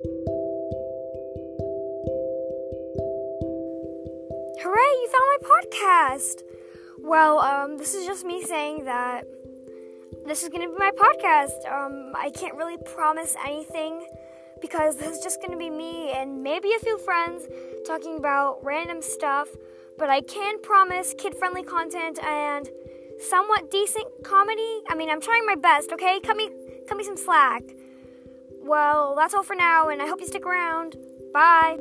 Hooray, you found my podcast! Well, um, this is just me saying that this is gonna be my podcast. Um, I can't really promise anything because this is just gonna be me and maybe a few friends talking about random stuff, but I can promise kid friendly content and somewhat decent comedy. I mean, I'm trying my best, okay? Cut me, cut me some slack. Well, that's all for now, and I hope you stick around. Bye.